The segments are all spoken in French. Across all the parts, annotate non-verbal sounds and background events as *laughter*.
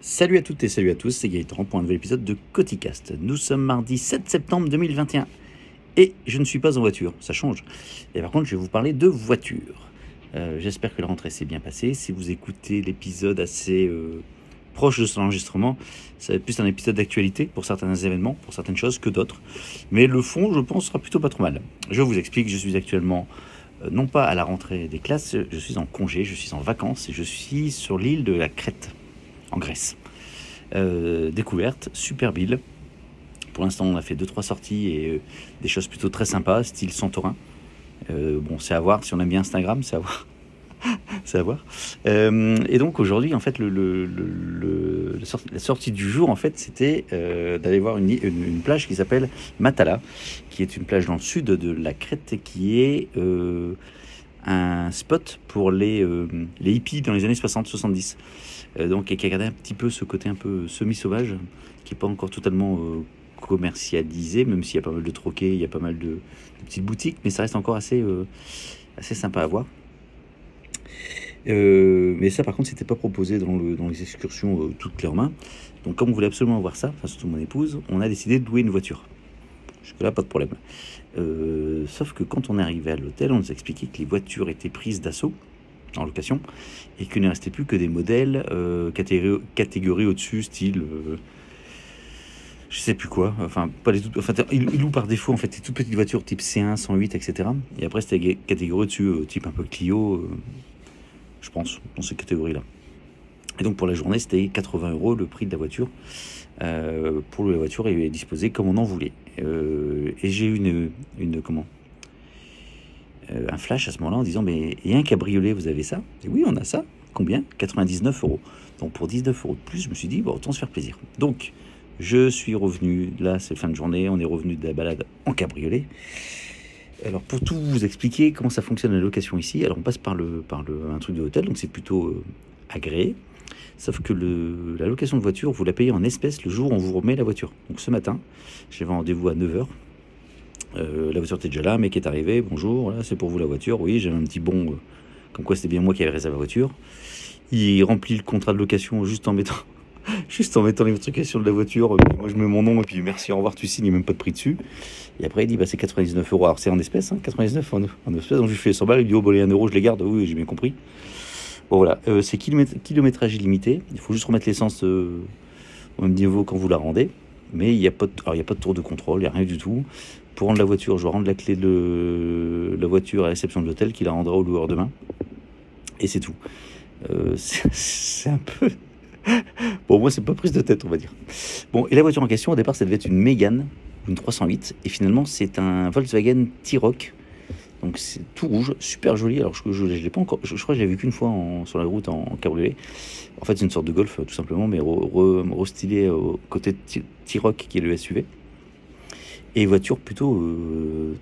Salut à toutes et salut à tous, c'est Gaëtan pour un nouvel épisode de Coticast. Nous sommes mardi 7 septembre 2021 et je ne suis pas en voiture, ça change. Et par contre, je vais vous parler de voiture. Euh, J'espère que la rentrée s'est bien passée. Si vous écoutez l'épisode assez euh, proche de son enregistrement, ça va être plus un épisode d'actualité pour certains événements, pour certaines choses que d'autres. Mais le fond, je pense, sera plutôt pas trop mal. Je vous explique, je suis actuellement euh, non pas à la rentrée des classes, je suis en congé, je suis en vacances et je suis sur l'île de la Crète en Grèce. Euh, découverte, super ville. Pour l'instant, on a fait 2-3 sorties et euh, des choses plutôt très sympas, style Santorin. Euh, bon, c'est à voir, si on aime bien Instagram, c'est à voir. *laughs* c'est à voir. Et donc aujourd'hui, en fait, le, le- la, sortie, du jour, en fait, c'était d'aller voir une, plage qui s'appelle Matala, qui est une plage dans le sud de la Crète, et qui est un spot pour les, euh, les hippies dans les années 60-70. Euh, donc, et qui a gardé un petit peu ce côté un peu semi-sauvage, qui n'est pas encore totalement euh, commercialisé, même s'il y a pas mal de troquets, il y a pas mal de, petites boutiques, mais ça reste encore assez, euh, assez sympa à voir. Mais ça, par contre, c'était pas proposé dans, le, dans les excursions toutes clés en main. Donc, comme on voulait absolument voir ça, enfin surtout mon épouse, on a décidé de louer une voiture. Jusque-là, pas de problème. Euh, sauf que quand on est arrivé à l'hôtel, on nous a expliqué que les voitures étaient prises d'assaut en location et qu'il ne restait plus que des modèles euh, catégorie, catégorie au-dessus, style. euh, je sais plus quoi, enfin, pas les toutes. Enfin, ils, louent par défaut en fait des toutes petites voitures type C1, 108, etc. Et après, c'était des catégories au-dessus, euh, type un peu Clio, je pense, dans ces catégories-là. Et donc, pour la journée, c'était 80 euros le prix de la voiture. euh, pour la voiture est disposée comme on en voulait. Euh, et j'ai eu une, une comment euh, un flash à ce moment-là en disant mais il y a un cabriolet, vous avez ça? Et oui, on a ça. Combien? 99 euros. Donc pour 19 euros de plus, je me suis dit bon, autant se faire plaisir. Donc je suis revenu. Là, c'est fin de journée. On est revenu de la balade en cabriolet. Alors pour tout vous expliquer comment ça fonctionne la location ici, alors on passe par le par le un truc de hôtel, donc c'est plutôt agréé. Sauf que la location de voiture, vous la payez en espèces le jour où on vous remet la voiture. Donc ce matin, j'avais rendez-vous à 9h. Euh, la voiture était déjà là, mec est arrivé, bonjour, voilà, c'est pour vous la voiture. Oui, j'avais un petit bon, euh, comme quoi c'était bien moi qui avais réservé la voiture. Il remplit le contrat de location juste en mettant, *laughs* juste en mettant de la voiture. Euh, Moi je mets mon nom et puis merci, au revoir, tu signes, il n'y a même pas de prix dessus. Et après il dit bah, c'est 99 euros. Alors c'est en espèces, hein, 99 en, en espèces. Donc je lui fais 100 balles, il dit oh bon, les 1 euro je les garde. Oui, j'ai bien compris. Bon voilà, Euh, c'est kilométrage illimité. Il faut juste remettre l'essence euh, au même niveau quand vous la rendez. Mais il n'y a, pas de- a pas de tour de contrôle, il n'y a rien du tout. Pour rendre la voiture, je dois rendre la clé de la voiture à la réception de l'hôtel qui la rendra au loueur demain. Et c'est tout. Euh, c'est c'est un peu. *laughs* Bon, moi, c'est pas prise de tête, on va dire. Bon, et la voiture en question, au départ, ça devait être une Mégane, une 308. Et finalement, c'est un Volkswagen T-Roc. Donc, c'est tout rouge, super joli. Alors, je ne l'ai pas encore. Je, je crois que je l'ai vu qu'une fois en- sur la route en, cabriolet. En fait, c'est une sorte de Golf, tout simplement, mais re- re- restylé au côté de T- T-Roc, qui est le SUV. Et voiture plutôt. Euh,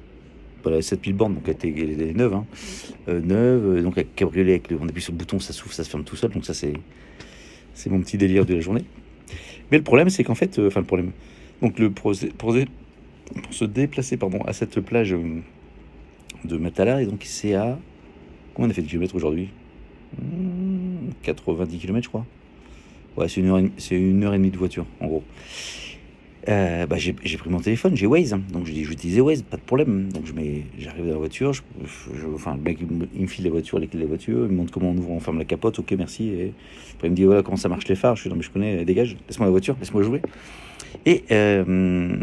voilà, 7000 bornes, donc elle était, neuve. Hein. Euh, neuve, euh, donc avec cabriolet, avec le, on appuie sur le bouton, ça s'ouvre, ça se ferme tout seul. Donc ça, c'est, c'est mon petit délire de la journée. Mais le problème, c'est qu'en fait, euh, enfin le problème, donc le procé- procé- pour se déplacer, pardon, à cette plage de Matala, et donc c'est à combien on a fait de kilomètres aujourd'hui? Hmm, 90 km, je crois. Ouais, c'est une heure, et une heure et demie de voiture, en gros. Euh, bah, j'ai j'ai pris mon téléphone, j'ai Waze, hein. donc utiliser Waze, pas de problème. Donc je j'arrive dans la voiture, je, enfin le mec il me, il me file la voiture, les clés de la voiture, il me montre comment on ouvre, on ferme la capote, ok merci. Et après il me dit voilà comment ça marche les phares, je suis non mais je connais, dégage, laisse-moi la voiture, laisse-moi jouer. Et euh,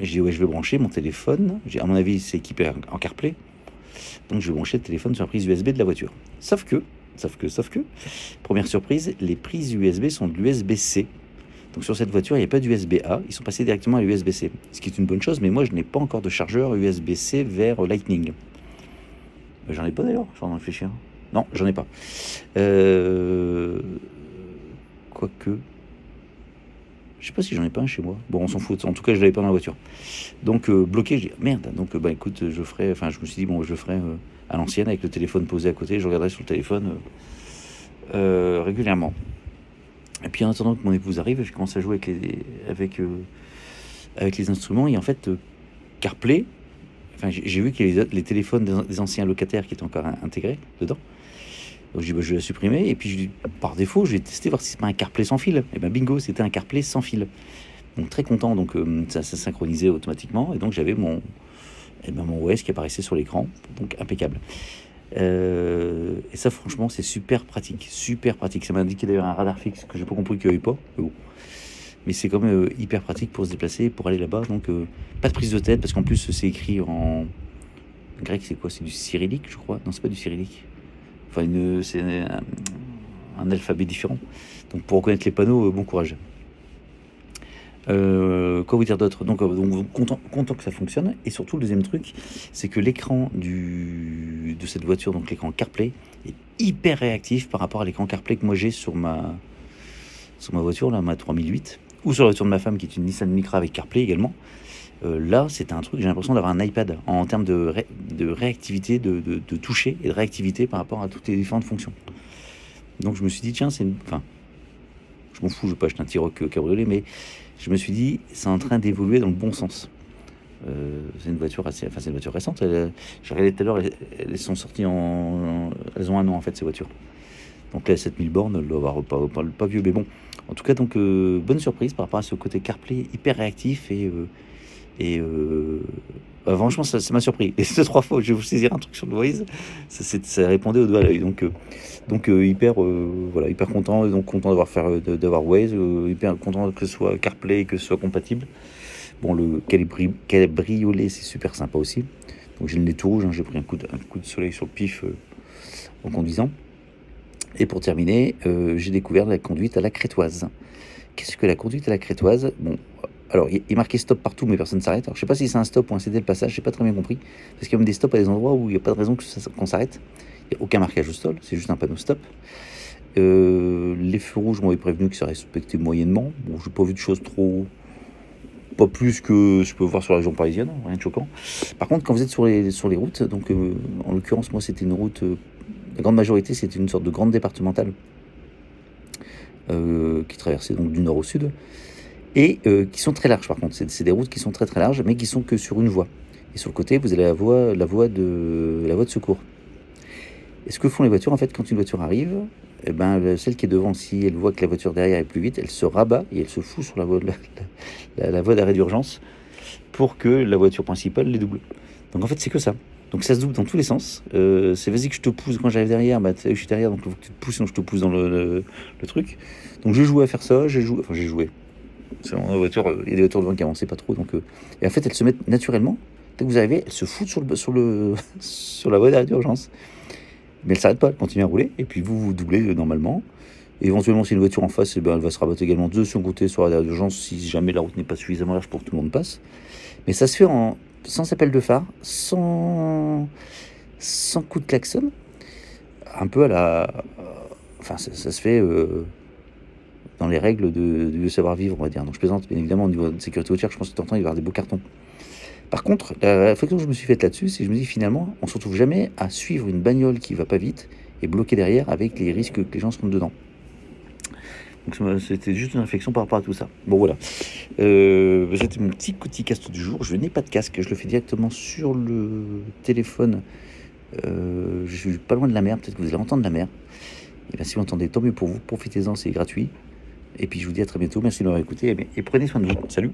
je dis ouais je vais brancher mon téléphone, J'ai- à mon avis c'est équipé en CarPlay, donc je vais brancher le téléphone sur la prise USB de la voiture. Sauf que, sauf que, sauf que, première surprise, les prises USB sont de l'USB-C. Donc sur cette voiture, il n'y a pas d'USB-A, ils sont passés directement à l'USB-C. Ce qui est une bonne chose, mais moi je n'ai pas encore de chargeur USB-C vers Lightning. Euh, J'en ai pas d'ailleurs, je suis en réfléchir. Non, j'en ai pas. Euh... Quoique. Je sais pas si j'en ai pas un chez moi. Bon, on s'en fout. En tout cas, je l'avais pas dans la voiture. Donc euh, bloqué, je dis merde. Donc euh, bah écoute, je ferai. Enfin, je me suis dit bon, je ferai euh, à l'ancienne avec le téléphone posé à côté. Je regarderai sur le téléphone euh, régulièrement. Et puis en attendant que mon épouse arrive, je commence à jouer avec les, avec, avec les instruments. Et en fait, CarPlay, enfin, j'ai j'ai vu qu'il y a les, téléphones des, anciens locataires qui étaient encore in- intégrés dedans. Je dis, bah, je vais supprimer. Et puis, par défaut, je vais tester voir si c'est pas un CarPlay sans fil. Et ben bingo, c'était un CarPlay sans fil. Donc très content, donc euh, ça s'est synchronisé automatiquement. Et donc j'avais mon, et ben, mon OS qui apparaissait sur l'écran. Donc impeccable. Euh, et ça, franchement, c'est super pratique. Super pratique. Ça m'a indiqué d'ailleurs un radar fixe que j'ai pas compris qu'il n'y avait pas. Mais c'est quand même euh, hyper pratique pour se déplacer, pour aller là-bas. Donc, pas de prise de tête, parce qu'en plus, c'est écrit en grec, c'est quoi? C'est du cyrillique, je crois. Non, c'est pas du cyrillique. Enfin, c'est un, alphabet différent. Donc, pour reconnaître les panneaux, bon courage. Euh, quoi vous dire d'autre? Donc, euh, donc content, que ça fonctionne. Et surtout, le deuxième truc, c'est que l'écran de cette voiture, donc l'écran CarPlay, est hyper réactif par rapport à l'écran CarPlay que moi j'ai sur ma, sur ma voiture, là, ma 3008, ou sur la voiture de ma femme qui est une Nissan Micra avec CarPlay également. Euh, là, c'est un truc, j'ai l'impression d'avoir un iPad en, termes de, réactivité, de, toucher et de réactivité par rapport à toutes les différentes fonctions. Donc je me suis dit, tiens, c'est une. Enfin, je m'en fous, je vais pas acheter un T-Roc cabriolet, mais je me suis dit, c'est en train d'évoluer dans le bon sens. Euh, c'est une voiture assez, enfin c'est une voiture récente. J'ai regardé tout à l'heure, elles, sont sorties en, elles ont un an en fait ces voitures. Donc là, 7000 bornes, elles doivent avoir pas, pas, pas, vieux, mais bon. En tout cas, donc euh, bonne surprise par rapport à ce côté CarPlay hyper réactif et euh, et bah, franchement, ça, m'a surpris. Et ces trois fois, je vais vous saisir un truc sur le Waze, ça, répondait au doigt à l'œil. Donc, donc hyper, voilà, hyper content. donc content d'avoir fait, d'avoir Waze, hyper content que ce soit CarPlay, que ce soit compatible. Bon, le cabriolet, c'est super sympa aussi. Donc j'ai le nez tout rouge, hein, j'ai pris un coup, de, un coup de soleil sur le pif en conduisant. Et pour terminer, j'ai découvert la conduite à la crétoise. Qu'est-ce que la conduite à la crétoise? Bon, alors, il est marqué stop partout, mais personne ne s'arrête. Alors, je sais pas si c'est un stop ou un CD le passage, j'ai pas très bien compris. Parce qu'il y a même des stops à des endroits où il n'y a pas de raison qu'on s'arrête. Il n'y a aucun marquage au sol, c'est juste un panneau stop. Euh, les feux rouges m'avaient prévenu que ça respectait moyennement. Bon, j'ai pas vu de choses trop. Pas plus que je peux voir sur la région parisienne, rien de choquant. Par contre, quand vous êtes sur les, sur les routes, donc euh, en l'occurrence, moi c'était une route. Euh, la grande majorité, c'était une sorte de grande départementale qui traversait donc du nord au sud et euh, qui sont très larges par contre. C'est des routes qui sont très très larges, mais qui sont que sur une voie. Et sur le côté, vous avez la voie, la voie, de, la voie de secours. Et ce que font les voitures, en fait, quand une voiture arrive, eh ben, celle qui est devant, si elle voit que la voiture derrière est plus vite, elle se rabat et elle se fout sur la voie, la, la, voie d'arrêt d'urgence pour que la voiture principale les double. Donc en fait, c'est que ça. Donc ça se double dans tous les sens. Euh, c'est vas-y que je te pousse quand j'arrive derrière, bah, je suis derrière, donc faut que tu te pousses, sinon je te pousse dans le, le truc. Donc je joué à faire ça, j'ai joué, enfin j'ai joué, c'est voiture, euh, il y a des voitures devant qui avançaient pas trop. Donc, euh, et en fait, elles se mettent naturellement. Dès que vous arrivez, elles se foutent sur, le, sur, le, *laughs* sur la voie d'arrêt d'urgence. Mais elles ne s'arrêtent pas, elles continuent à rouler. Et puis vous, vous doublez euh, normalement. Éventuellement, si une voiture en face, eh ben, elle va se rabattre également de son côté sur la d'arrêt d'urgence si jamais la route n'est pas suffisamment large pour que tout le monde passe. Mais ça se fait sans appel de phare, sans, sans coup de klaxon. Un peu à la. Enfin, ça, se fait dans les règles de, savoir-vivre, on va dire. Donc je plaisante, bien évidemment, au niveau de sécurité routière, je pense que de temps il va y avoir des beaux cartons. Par contre, la réflexion que je me suis faite là-dessus, c'est que je me dis finalement, on ne se retrouve jamais à suivre une bagnole qui va pas vite et bloquer derrière avec les risques que les gens rendent dedans. Donc c'était juste une réflexion par rapport à tout ça. Bon voilà. Euh, c'était mon petit petit casque du jour. Je n'ai pas de casque, je le fais directement sur le téléphone. Euh, je suis pas loin de la mer, peut-être que vous allez entendre la mer. Et bien si vous entendez, tant mieux pour vous, profitez-en, c'est gratuit. Et puis je vous dis à très bientôt. Merci de m'avoir écouté et prenez soin de vous. Salut